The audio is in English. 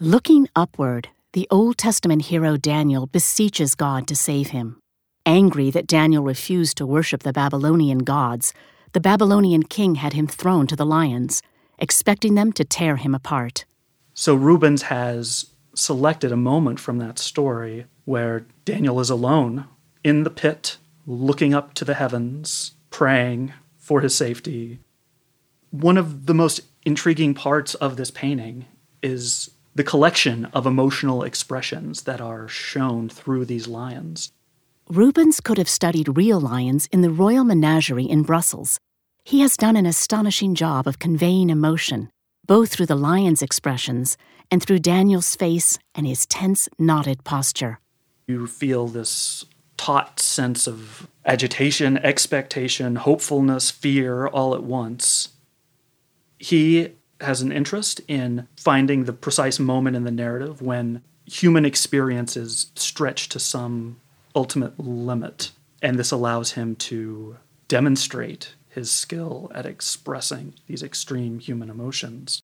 Looking upward, the Old Testament hero Daniel beseeches God to save him. Angry that Daniel refused to worship the Babylonian gods, the Babylonian king had him thrown to the lions, expecting them to tear him apart. So Rubens has selected a moment from that story where Daniel is alone in the pit, looking up to the heavens, praying for his safety. One of the most intriguing parts of this painting is the collection of emotional expressions that are shown through these lions. Rubens could have studied real lions in the Royal Menagerie in Brussels. He has done an astonishing job of conveying emotion, both through the lion's expressions and through Daniel's face and his tense, knotted posture. You feel this taut sense of agitation, expectation, hopefulness, fear all at once. He has an interest in finding the precise moment in the narrative when human experience is stretched to some ultimate limit. And this allows him to demonstrate his skill at expressing these extreme human emotions.